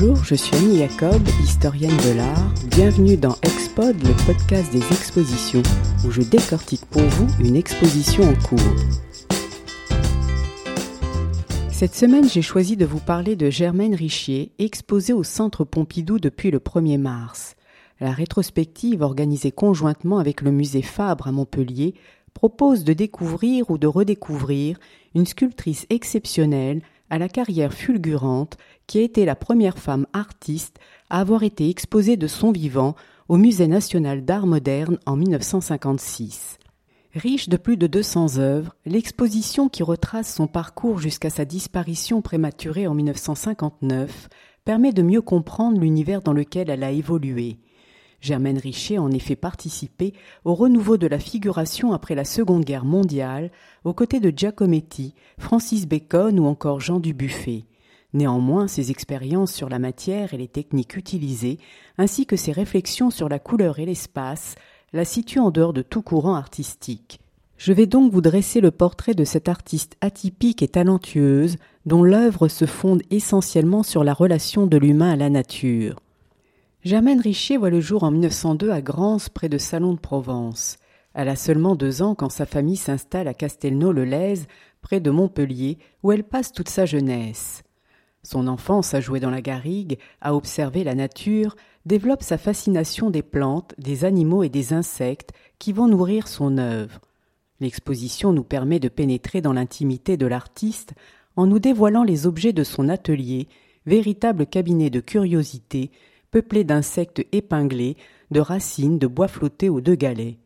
Bonjour, je suis Annie Jacob, historienne de l'art. Bienvenue dans Expod, le podcast des expositions, où je décortique pour vous une exposition en cours. Cette semaine, j'ai choisi de vous parler de Germaine Richier, exposée au Centre Pompidou depuis le 1er mars. La rétrospective, organisée conjointement avec le musée Fabre à Montpellier, propose de découvrir ou de redécouvrir une sculptrice exceptionnelle à la carrière fulgurante qui a été la première femme artiste à avoir été exposée de son vivant au Musée national d'art moderne en 1956. Riche de plus de 200 œuvres, l'exposition qui retrace son parcours jusqu'à sa disparition prématurée en 1959 permet de mieux comprendre l'univers dans lequel elle a évolué. Germaine Richer a en effet participé au renouveau de la figuration après la Seconde Guerre mondiale, aux côtés de Giacometti, Francis Bacon ou encore Jean Dubuffet. Néanmoins, ses expériences sur la matière et les techniques utilisées, ainsi que ses réflexions sur la couleur et l'espace, la situent en dehors de tout courant artistique. Je vais donc vous dresser le portrait de cette artiste atypique et talentueuse, dont l'œuvre se fonde essentiellement sur la relation de l'humain à la nature. Germaine Richer voit le jour en 1902 à Grance, près de Salon de Provence. Elle a seulement deux ans quand sa famille s'installe à Castelnau-le-Lez, près de Montpellier, où elle passe toute sa jeunesse. Son enfance à jouer dans la garrigue, à observer la nature, développe sa fascination des plantes, des animaux et des insectes qui vont nourrir son œuvre. L'exposition nous permet de pénétrer dans l'intimité de l'artiste en nous dévoilant les objets de son atelier, véritable cabinet de curiosité peuplé d'insectes épinglés, de racines, de bois flottés ou de galets.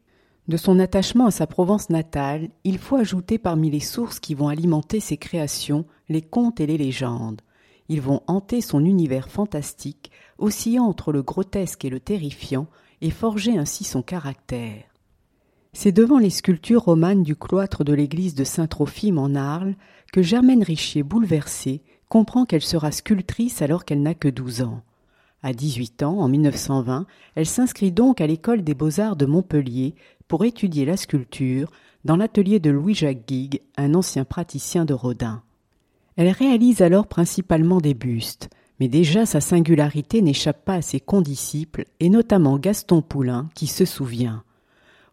De son attachement à sa Provence natale, il faut ajouter parmi les sources qui vont alimenter ses créations les contes et les légendes. Ils vont hanter son univers fantastique, oscillant entre le grotesque et le terrifiant, et forger ainsi son caractère. C'est devant les sculptures romanes du cloître de l'église de Saint-Trophime en Arles que Germaine Richier, bouleversée, comprend qu'elle sera sculptrice alors qu'elle n'a que douze ans. À 18 ans, en 1920, elle s'inscrit donc à l'école des beaux-arts de Montpellier pour étudier la sculpture dans l'atelier de Louis-Jacques Guigues, un ancien praticien de Rodin. Elle réalise alors principalement des bustes, mais déjà sa singularité n'échappe pas à ses condisciples, et notamment Gaston Poulain, qui se souvient.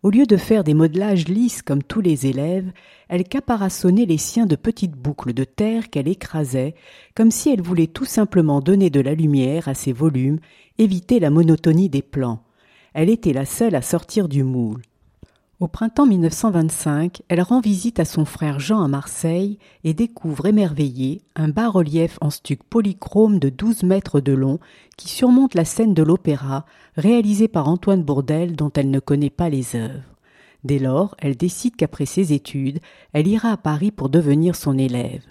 Au lieu de faire des modelages lisses comme tous les élèves, elle caparaçonnait les siens de petites boucles de terre qu'elle écrasait, comme si elle voulait tout simplement donner de la lumière à ses volumes, éviter la monotonie des plans. Elle était la seule à sortir du moule. Au printemps 1925, elle rend visite à son frère Jean à Marseille et découvre émerveillé un bas-relief en stuc polychrome de 12 mètres de long qui surmonte la scène de l'opéra, réalisé par Antoine Bourdelle dont elle ne connaît pas les œuvres. Dès lors, elle décide qu'après ses études, elle ira à Paris pour devenir son élève.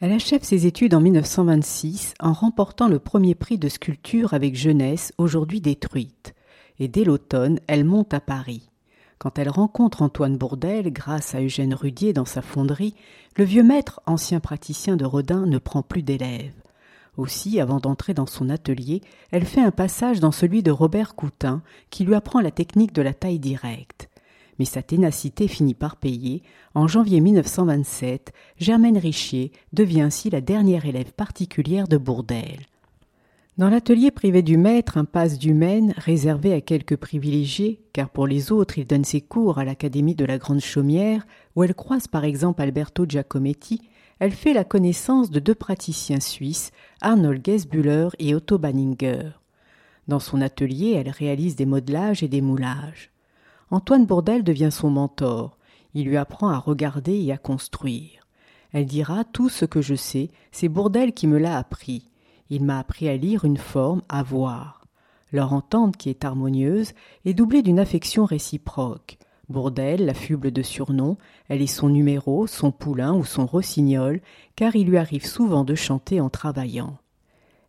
Elle achève ses études en 1926 en remportant le premier prix de sculpture avec jeunesse aujourd'hui détruite. Et dès l'automne, elle monte à Paris. Quand elle rencontre Antoine Bourdelle grâce à Eugène Rudier dans sa fonderie, le vieux maître, ancien praticien de Rodin, ne prend plus d'élèves. Aussi, avant d'entrer dans son atelier, elle fait un passage dans celui de Robert Coutin, qui lui apprend la technique de la taille directe. Mais sa ténacité finit par payer. En janvier 1927, Germaine Richier devient ainsi la dernière élève particulière de Bourdelle. Dans l'atelier privé du maître, impasse du Maine, réservé à quelques privilégiés, car pour les autres il donne ses cours à l'Académie de la Grande Chaumière, où elle croise par exemple Alberto Giacometti, elle fait la connaissance de deux praticiens suisses, Arnold Gesbuller et Otto Banninger. Dans son atelier, elle réalise des modelages et des moulages. Antoine Bourdelle devient son mentor. Il lui apprend à regarder et à construire. Elle dira Tout ce que je sais, c'est Bourdelle qui me l'a appris. Il m'a appris à lire une forme, à voir. Leur entente, qui est harmonieuse, est doublée d'une affection réciproque. Bourdelle l'affuble de surnoms, elle est son numéro, son poulain ou son rossignol, car il lui arrive souvent de chanter en travaillant.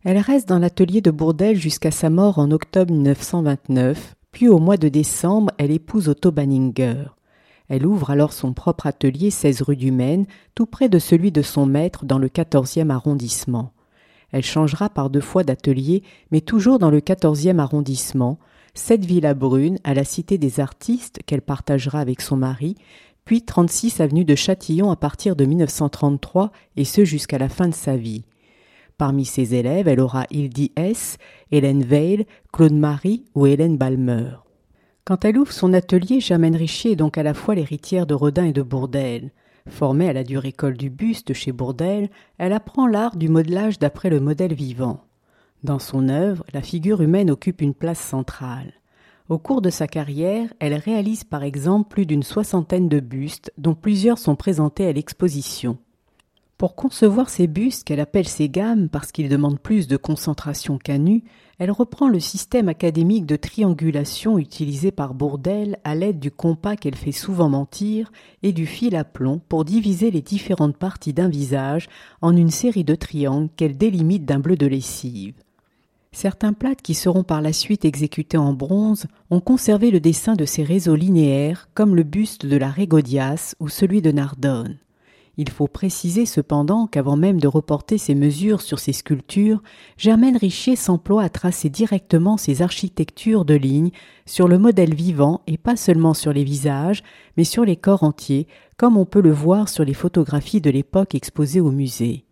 Elle reste dans l'atelier de Bourdelle jusqu'à sa mort en octobre 1929, puis au mois de décembre, elle épouse Otto Banninger. Elle ouvre alors son propre atelier 16 rue du Maine, tout près de celui de son maître dans le quatorzième arrondissement. Elle changera par deux fois d'atelier, mais toujours dans le quatorzième arrondissement, cette Villa Brune à la Cité des Artistes qu'elle partagera avec son mari, puis 36 avenue de Châtillon à partir de 1933 et ce jusqu'à la fin de sa vie. Parmi ses élèves, elle aura Hildy S., Hélène Veil, Claude Marie ou Hélène Balmer. Quand elle ouvre son atelier, Germaine Richier est donc à la fois l'héritière de Rodin et de Bourdelle. Formée à la dure école du buste chez Bourdelle, elle apprend l'art du modelage d'après le modèle vivant. Dans son œuvre, la figure humaine occupe une place centrale. Au cours de sa carrière, elle réalise par exemple plus d'une soixantaine de bustes, dont plusieurs sont présentés à l'exposition. Pour concevoir ces bustes qu'elle appelle ses gammes parce qu'ils demandent plus de concentration qu'à nu, elle reprend le système académique de triangulation utilisé par Bourdelle à l'aide du compas qu'elle fait souvent mentir et du fil à plomb pour diviser les différentes parties d'un visage en une série de triangles qu'elle délimite d'un bleu de lessive. Certains plâtres qui seront par la suite exécutés en bronze ont conservé le dessin de ces réseaux linéaires comme le buste de la Régodias ou celui de Nardone. Il faut préciser cependant qu'avant même de reporter ses mesures sur ces sculptures, Germaine Richier s'emploie à tracer directement ses architectures de lignes sur le modèle vivant et pas seulement sur les visages, mais sur les corps entiers, comme on peut le voir sur les photographies de l'époque exposées au musée.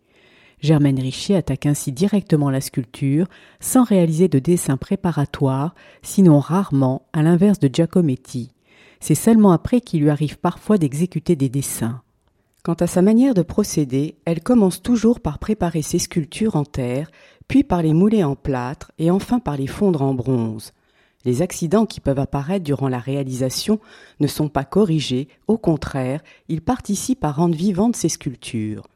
Germaine Richier attaque ainsi directement la sculpture, sans réaliser de dessin préparatoire, sinon rarement, à l'inverse de Giacometti. C'est seulement après qu'il lui arrive parfois d'exécuter des dessins. Quant à sa manière de procéder, elle commence toujours par préparer ses sculptures en terre, puis par les mouler en plâtre et enfin par les fondre en bronze. Les accidents qui peuvent apparaître durant la réalisation ne sont pas corrigés, au contraire, ils participent à rendre vivantes ces sculptures.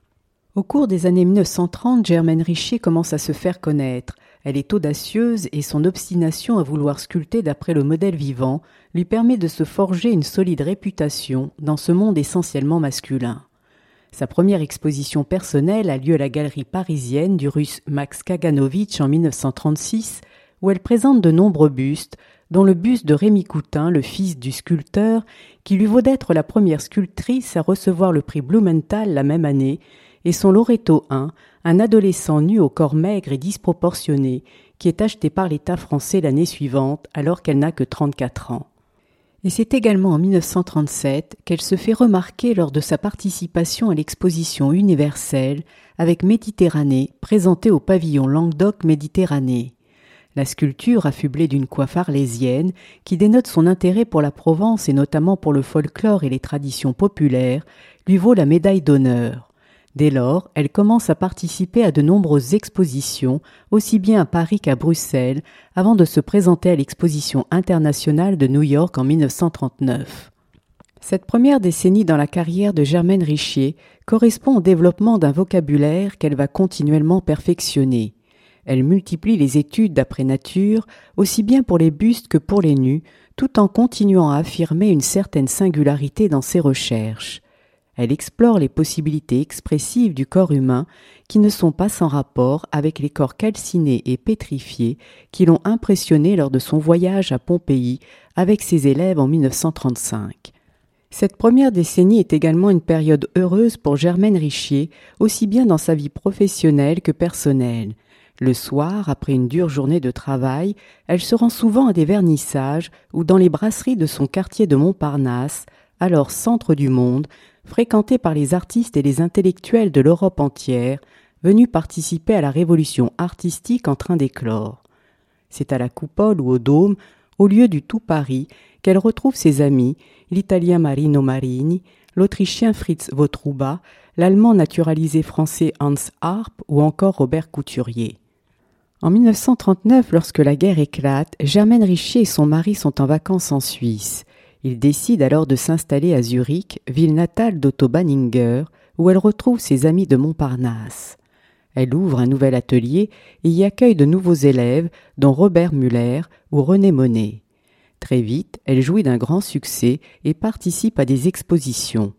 Au cours des années 1930, Germaine Richer commence à se faire connaître. Elle est audacieuse et son obstination à vouloir sculpter d'après le modèle vivant lui permet de se forger une solide réputation dans ce monde essentiellement masculin. Sa première exposition personnelle a lieu à la galerie parisienne du russe Max Kaganovitch en 1936, où elle présente de nombreux bustes, dont le buste de Rémy Coutin, le fils du sculpteur, qui lui vaut d'être la première sculptrice à recevoir le prix Blumenthal la même année, et son Loreto I, un adolescent nu au corps maigre et disproportionné, qui est acheté par l'État français l'année suivante alors qu'elle n'a que 34 ans. Et c'est également en 1937 qu'elle se fait remarquer lors de sa participation à l'exposition universelle avec Méditerranée présentée au pavillon Languedoc Méditerranée. La sculpture affublée d'une coiffe arlésienne qui dénote son intérêt pour la Provence et notamment pour le folklore et les traditions populaires lui vaut la médaille d'honneur. Dès lors, elle commence à participer à de nombreuses expositions, aussi bien à Paris qu'à Bruxelles, avant de se présenter à l'exposition internationale de New York en 1939. Cette première décennie dans la carrière de Germaine Richier correspond au développement d'un vocabulaire qu'elle va continuellement perfectionner. Elle multiplie les études d'après nature, aussi bien pour les bustes que pour les nus, tout en continuant à affirmer une certaine singularité dans ses recherches. Elle explore les possibilités expressives du corps humain qui ne sont pas sans rapport avec les corps calcinés et pétrifiés qui l'ont impressionné lors de son voyage à Pompéi avec ses élèves en 1935. Cette première décennie est également une période heureuse pour Germaine Richier, aussi bien dans sa vie professionnelle que personnelle. Le soir, après une dure journée de travail, elle se rend souvent à des vernissages ou dans les brasseries de son quartier de Montparnasse, alors centre du monde, fréquenté par les artistes et les intellectuels de l'Europe entière, venus participer à la révolution artistique en train d'éclore. C'est à la coupole ou au dôme, au lieu du tout Paris, qu'elle retrouve ses amis, l'italien Marino Marini, l'autrichien Fritz Votruba, l'allemand naturalisé français Hans Harp ou encore Robert Couturier. En 1939, lorsque la guerre éclate, Germaine Richier et son mari sont en vacances en Suisse. Il décide alors de s'installer à Zurich, ville natale d'Otto Banninger, où elle retrouve ses amis de Montparnasse. Elle ouvre un nouvel atelier et y accueille de nouveaux élèves, dont Robert Muller ou René Monet. Très vite, elle jouit d'un grand succès et participe à des expositions.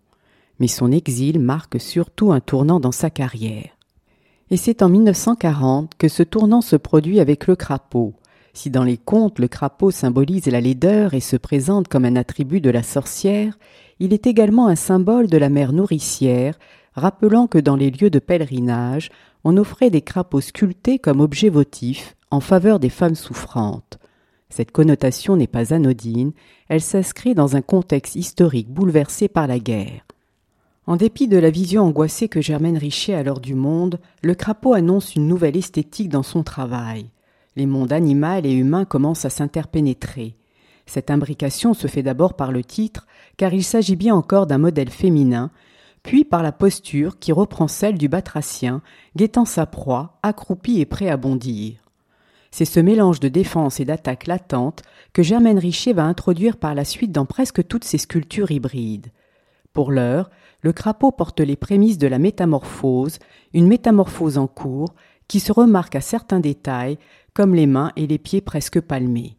Mais son exil marque surtout un tournant dans sa carrière. Et c'est en 1940 que ce tournant se produit avec le crapaud, si dans les contes le crapaud symbolise la laideur et se présente comme un attribut de la sorcière, il est également un symbole de la mère nourricière, rappelant que dans les lieux de pèlerinage, on offrait des crapauds sculptés comme objets votifs en faveur des femmes souffrantes. Cette connotation n'est pas anodine, elle s'inscrit dans un contexte historique bouleversé par la guerre. En dépit de la vision angoissée que Germaine Richer a alors du monde, le crapaud annonce une nouvelle esthétique dans son travail. Les mondes animal et humain commencent à s'interpénétrer. Cette imbrication se fait d'abord par le titre, car il s'agit bien encore d'un modèle féminin, puis par la posture qui reprend celle du batracien, guettant sa proie, accroupi et prêt à bondir. C'est ce mélange de défense et d'attaque latente que Germaine Richer va introduire par la suite dans presque toutes ses sculptures hybrides. Pour l'heure, le crapaud porte les prémices de la métamorphose, une métamorphose en cours qui se remarque à certains détails, comme les mains et les pieds presque palmés.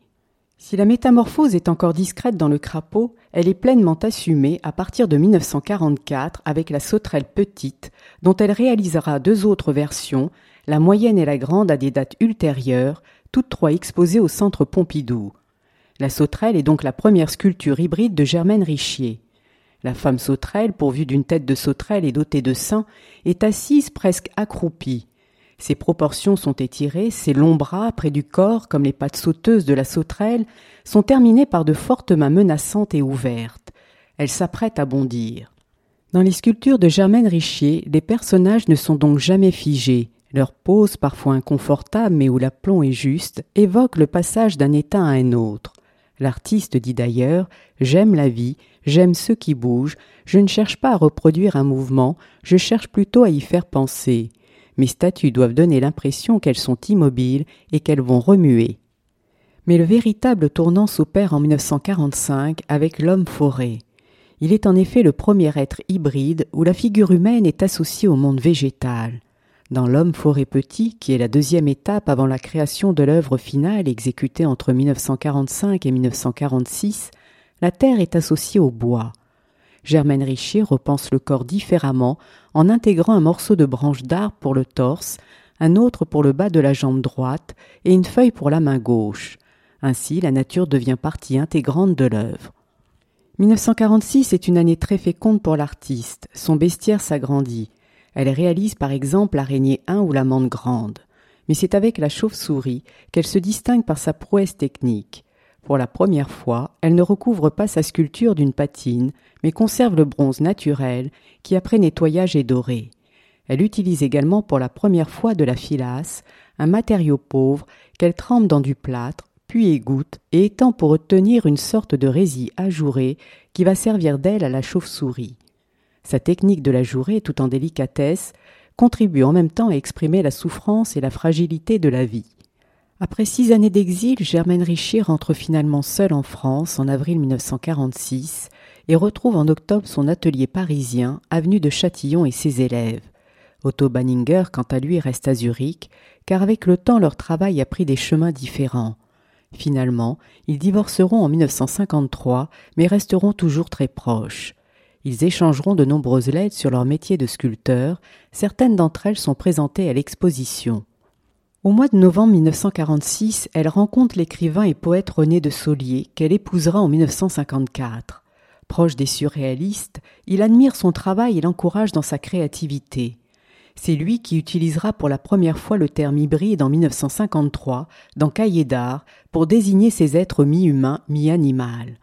Si la métamorphose est encore discrète dans le crapaud, elle est pleinement assumée à partir de 1944 avec la sauterelle petite, dont elle réalisera deux autres versions, la moyenne et la grande à des dates ultérieures, toutes trois exposées au centre Pompidou. La sauterelle est donc la première sculpture hybride de Germaine Richier. La femme sauterelle, pourvue d'une tête de sauterelle et dotée de seins, est assise presque accroupie. Ses proportions sont étirées, ses longs bras, près du corps, comme les pattes sauteuses de la sauterelle, sont terminés par de fortes mains menaçantes et ouvertes. Elle s'apprête à bondir. Dans les sculptures de Germaine Richier, les personnages ne sont donc jamais figés. Leur pose, parfois inconfortable mais où l'aplomb est juste, évoque le passage d'un état à un autre. L'artiste dit d'ailleurs J'aime la vie, j'aime ceux qui bougent, je ne cherche pas à reproduire un mouvement, je cherche plutôt à y faire penser. Mes statues doivent donner l'impression qu'elles sont immobiles et qu'elles vont remuer. Mais le véritable tournant s'opère en 1945 avec l'homme forêt. Il est en effet le premier être hybride où la figure humaine est associée au monde végétal. Dans L'homme forêt petit, qui est la deuxième étape avant la création de l'œuvre finale exécutée entre 1945 et 1946, la terre est associée au bois. Germaine Richer repense le corps différemment en intégrant un morceau de branche d'arbre pour le torse, un autre pour le bas de la jambe droite et une feuille pour la main gauche. Ainsi, la nature devient partie intégrante de l'œuvre. 1946 est une année très féconde pour l'artiste. Son bestiaire s'agrandit. Elle réalise par exemple l'araignée 1 ou l'amande grande. Mais c'est avec la chauve-souris qu'elle se distingue par sa prouesse technique. Pour la première fois, elle ne recouvre pas sa sculpture d'une patine, mais conserve le bronze naturel qui après nettoyage est doré. Elle utilise également pour la première fois de la filasse, un matériau pauvre qu'elle trempe dans du plâtre, puis égoutte et étend pour obtenir une sorte de résille ajourée qui va servir d'aile à la chauve-souris. Sa technique de la jourée, tout en délicatesse, contribue en même temps à exprimer la souffrance et la fragilité de la vie. Après six années d'exil, Germaine Richier rentre finalement seule en France en avril 1946 et retrouve en octobre son atelier parisien, avenue de Châtillon et ses élèves. Otto Banninger, quant à lui, reste à Zurich, car avec le temps leur travail a pris des chemins différents. Finalement, ils divorceront en 1953, mais resteront toujours très proches. Ils échangeront de nombreuses lettres sur leur métier de sculpteur, certaines d'entre elles sont présentées à l'exposition. Au mois de novembre 1946, elle rencontre l'écrivain et poète René de Saulier, qu'elle épousera en 1954. Proche des surréalistes, il admire son travail et l'encourage dans sa créativité. C'est lui qui utilisera pour la première fois le terme hybride en 1953 dans Cahiers d'art pour désigner ces êtres mi-humains, mi-animal.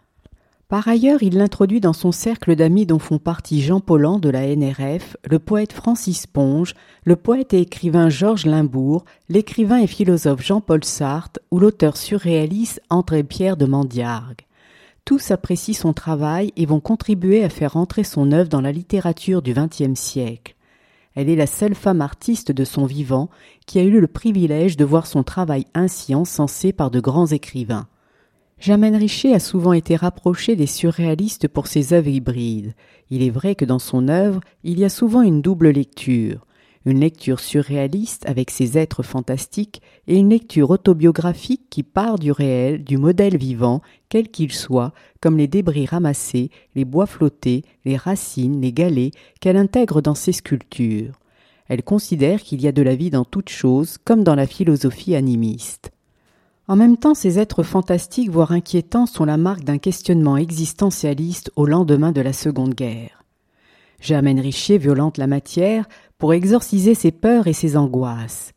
Par ailleurs, il l'introduit dans son cercle d'amis dont font partie Jean Paulan de la NRF, le poète Francis Ponge, le poète et écrivain Georges Limbourg, l'écrivain et philosophe Jean-Paul Sartre ou l'auteur surréaliste André-Pierre de Mandiargue. Tous apprécient son travail et vont contribuer à faire entrer son œuvre dans la littérature du XXe siècle. Elle est la seule femme artiste de son vivant qui a eu le privilège de voir son travail ainsi encensé par de grands écrivains. Germaine Richer a souvent été rapprochée des surréalistes pour ses œuvres hybrides. Il est vrai que dans son œuvre, il y a souvent une double lecture. Une lecture surréaliste avec ses êtres fantastiques et une lecture autobiographique qui part du réel, du modèle vivant, quel qu'il soit, comme les débris ramassés, les bois flottés, les racines, les galets, qu'elle intègre dans ses sculptures. Elle considère qu'il y a de la vie dans toute chose, comme dans la philosophie animiste. En même temps, ces êtres fantastiques, voire inquiétants, sont la marque d'un questionnement existentialiste au lendemain de la Seconde Guerre. Germaine Richier violente la matière pour exorciser ses peurs et ses angoisses.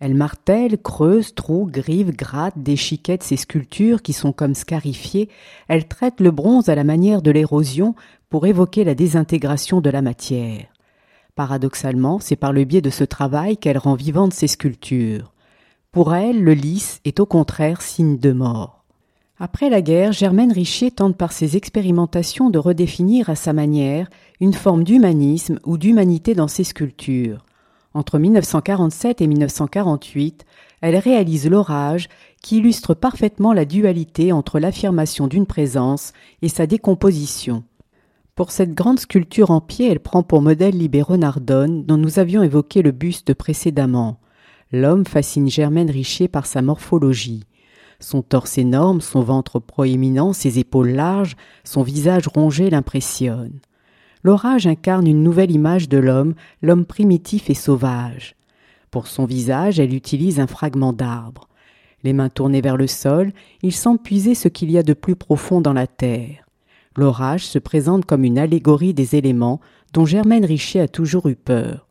Elle martèle, creuse, troue, grive, gratte, déchiquette ses sculptures qui sont comme scarifiées. Elle traite le bronze à la manière de l'érosion pour évoquer la désintégration de la matière. Paradoxalement, c'est par le biais de ce travail qu'elle rend vivantes ses sculptures. Pour elle, le lys est au contraire signe de mort. Après la guerre, Germaine Richier tente par ses expérimentations de redéfinir à sa manière une forme d'humanisme ou d'humanité dans ses sculptures. Entre 1947 et 1948, elle réalise L'Orage, qui illustre parfaitement la dualité entre l'affirmation d'une présence et sa décomposition. Pour cette grande sculpture en pied, elle prend pour modèle Libéraux Nardone, dont nous avions évoqué le buste précédemment. L'homme fascine Germaine Richer par sa morphologie. Son torse énorme, son ventre proéminent, ses épaules larges, son visage rongé l'impressionnent. L'orage incarne une nouvelle image de l'homme, l'homme primitif et sauvage. Pour son visage, elle utilise un fragment d'arbre. Les mains tournées vers le sol, il semble puiser ce qu'il y a de plus profond dans la terre. L'orage se présente comme une allégorie des éléments dont Germaine Richier a toujours eu peur.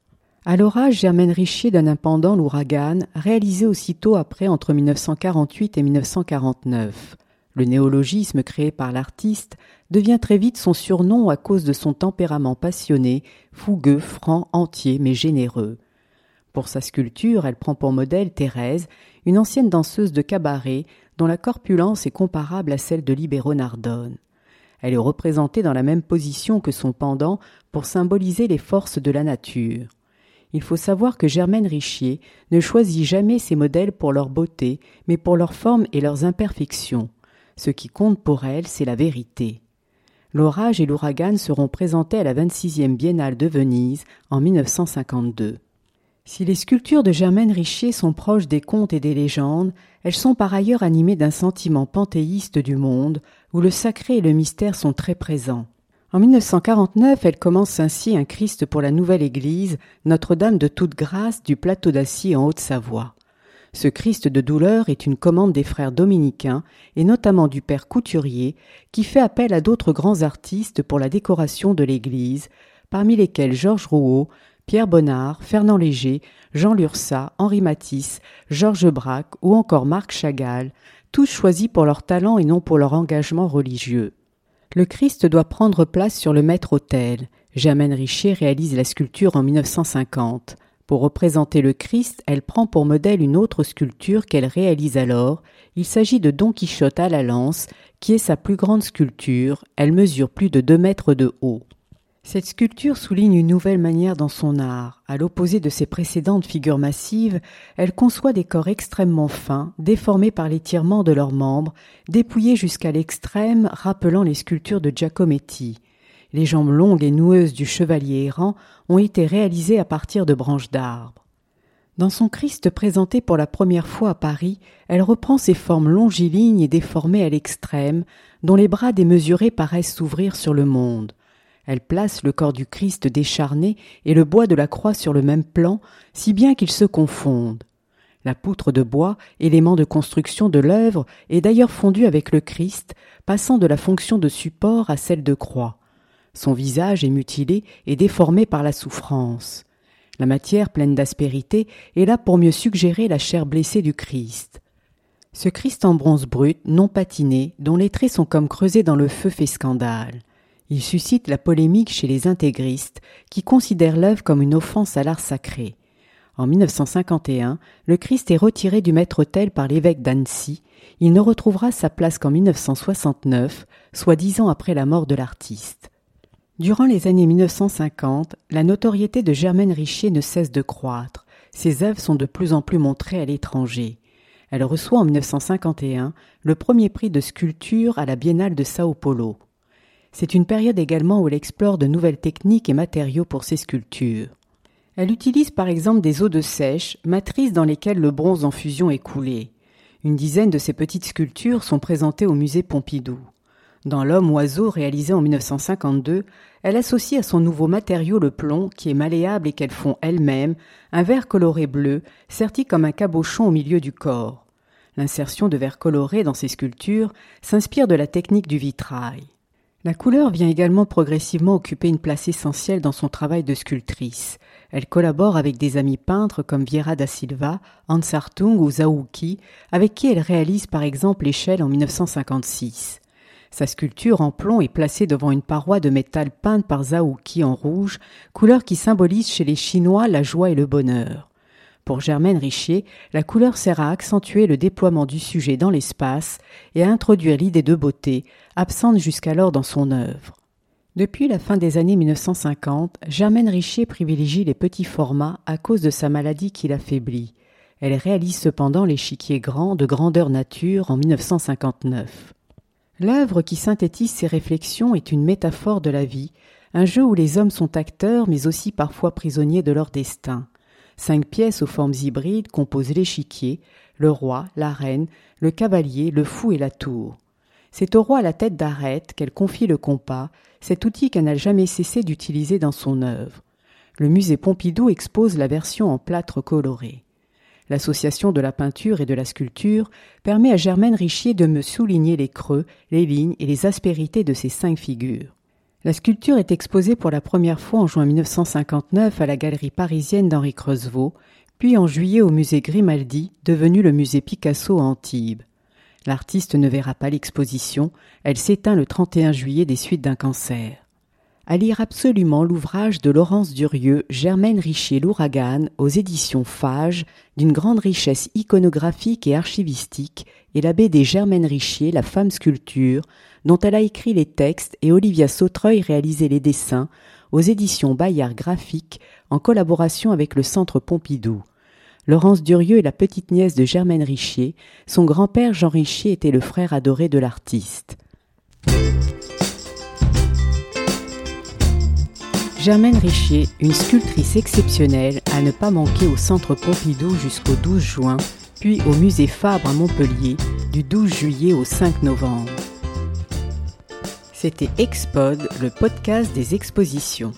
À l'orage, Germaine Richier donne un pendant l'ouragan, réalisé aussitôt après entre 1948 et 1949. Le néologisme créé par l'artiste devient très vite son surnom à cause de son tempérament passionné, fougueux, franc, entier, mais généreux. Pour sa sculpture, elle prend pour modèle Thérèse, une ancienne danseuse de cabaret dont la corpulence est comparable à celle de Libéro Nardone. Elle est représentée dans la même position que son pendant pour symboliser les forces de la nature. Il faut savoir que Germaine Richier ne choisit jamais ses modèles pour leur beauté, mais pour leur forme et leurs imperfections. Ce qui compte pour elle, c'est la vérité. L'orage et l'ouragan seront présentés à la 26e Biennale de Venise en 1952. Si les sculptures de Germaine Richier sont proches des contes et des légendes, elles sont par ailleurs animées d'un sentiment panthéiste du monde, où le sacré et le mystère sont très présents. En 1949, elle commence ainsi un Christ pour la nouvelle Église, Notre-Dame de toute grâce du plateau d'Acier en Haute-Savoie. Ce Christ de douleur est une commande des frères dominicains, et notamment du père Couturier, qui fait appel à d'autres grands artistes pour la décoration de l'église, parmi lesquels Georges Rouault, Pierre Bonnard, Fernand Léger, Jean Lursa, Henri Matisse, Georges Braque ou encore Marc Chagall, tous choisis pour leur talent et non pour leur engagement religieux. Le Christ doit prendre place sur le maître-autel. Germaine Richer réalise la sculpture en 1950. Pour représenter le Christ, elle prend pour modèle une autre sculpture qu'elle réalise alors. Il s'agit de Don Quichotte à la lance, qui est sa plus grande sculpture. Elle mesure plus de deux mètres de haut. Cette sculpture souligne une nouvelle manière dans son art. À l'opposé de ses précédentes figures massives, elle conçoit des corps extrêmement fins, déformés par l'étirement de leurs membres, dépouillés jusqu'à l'extrême, rappelant les sculptures de Giacometti. Les jambes longues et noueuses du chevalier errant ont été réalisées à partir de branches d'arbres. Dans son Christ présenté pour la première fois à Paris, elle reprend ses formes longilignes et déformées à l'extrême, dont les bras démesurés paraissent s'ouvrir sur le monde. Elle place le corps du Christ décharné et le bois de la croix sur le même plan, si bien qu'ils se confondent. La poutre de bois, élément de construction de l'œuvre, est d'ailleurs fondue avec le Christ, passant de la fonction de support à celle de croix. Son visage est mutilé et déformé par la souffrance. La matière pleine d'aspérité est là pour mieux suggérer la chair blessée du Christ. Ce Christ en bronze brut, non patiné, dont les traits sont comme creusés dans le feu fait scandale. Il suscite la polémique chez les intégristes qui considèrent l'œuvre comme une offense à l'art sacré. En 1951, le Christ est retiré du maître-autel par l'évêque d'Annecy. Il ne retrouvera sa place qu'en 1969, soit dix ans après la mort de l'artiste. Durant les années 1950, la notoriété de Germaine Richier ne cesse de croître. Ses œuvres sont de plus en plus montrées à l'étranger. Elle reçoit en 1951 le premier prix de sculpture à la Biennale de Sao Paulo. C'est une période également où elle explore de nouvelles techniques et matériaux pour ses sculptures. Elle utilise par exemple des eaux de sèche, matrices dans lesquelles le bronze en fusion est coulé. Une dizaine de ces petites sculptures sont présentées au musée Pompidou. Dans L'homme oiseau réalisé en 1952, elle associe à son nouveau matériau le plomb qui est malléable et qu'elle fond elle-même, un verre coloré bleu, serti comme un cabochon au milieu du corps. L'insertion de verre coloré dans ces sculptures s'inspire de la technique du vitrail. La couleur vient également progressivement occuper une place essentielle dans son travail de sculptrice. Elle collabore avec des amis peintres comme Viera da Silva, Hans Hartung ou Zaouki, avec qui elle réalise par exemple l'échelle en 1956. Sa sculpture en plomb est placée devant une paroi de métal peinte par Zaouki en rouge, couleur qui symbolise chez les Chinois la joie et le bonheur. Pour Germaine Richier, la couleur sert à accentuer le déploiement du sujet dans l'espace et à introduire l'idée de beauté, absente jusqu'alors dans son œuvre. Depuis la fin des années 1950, Germaine Richier privilégie les petits formats à cause de sa maladie qui l'affaiblit. Elle réalise cependant l'échiquier grand de grandeur nature en 1959. L'œuvre qui synthétise ces réflexions est une métaphore de la vie, un jeu où les hommes sont acteurs mais aussi parfois prisonniers de leur destin. Cinq pièces aux formes hybrides composent l'échiquier, le roi, la reine, le cavalier, le fou et la tour. C'est au roi à la tête d'arête qu'elle confie le compas, cet outil qu'elle n'a jamais cessé d'utiliser dans son œuvre. Le musée Pompidou expose la version en plâtre coloré. L'association de la peinture et de la sculpture permet à Germaine Richier de me souligner les creux, les lignes et les aspérités de ces cinq figures. La sculpture est exposée pour la première fois en juin 1959 à la galerie parisienne d'Henri Creusevaux, puis en juillet au musée Grimaldi, devenu le musée Picasso à Antibes. L'artiste ne verra pas l'exposition, elle s'éteint le 31 juillet des suites d'un cancer à lire absolument l'ouvrage de Laurence Durieux, Germaine Richier l'Ouragan, aux éditions Fage, d'une grande richesse iconographique et archivistique, et la BD Germaine Richier, La femme sculpture, dont elle a écrit les textes et Olivia Sautreuil réalisé les dessins, aux éditions Bayard Graphique, en collaboration avec le Centre Pompidou. Laurence Durieux est la petite nièce de Germaine Richier, son grand-père Jean Richier était le frère adoré de l'artiste. Germaine Richier, une sculptrice exceptionnelle à ne pas manquer au Centre Pompidou jusqu'au 12 juin, puis au Musée Fabre à Montpellier du 12 juillet au 5 novembre. C'était Expod, le podcast des expositions.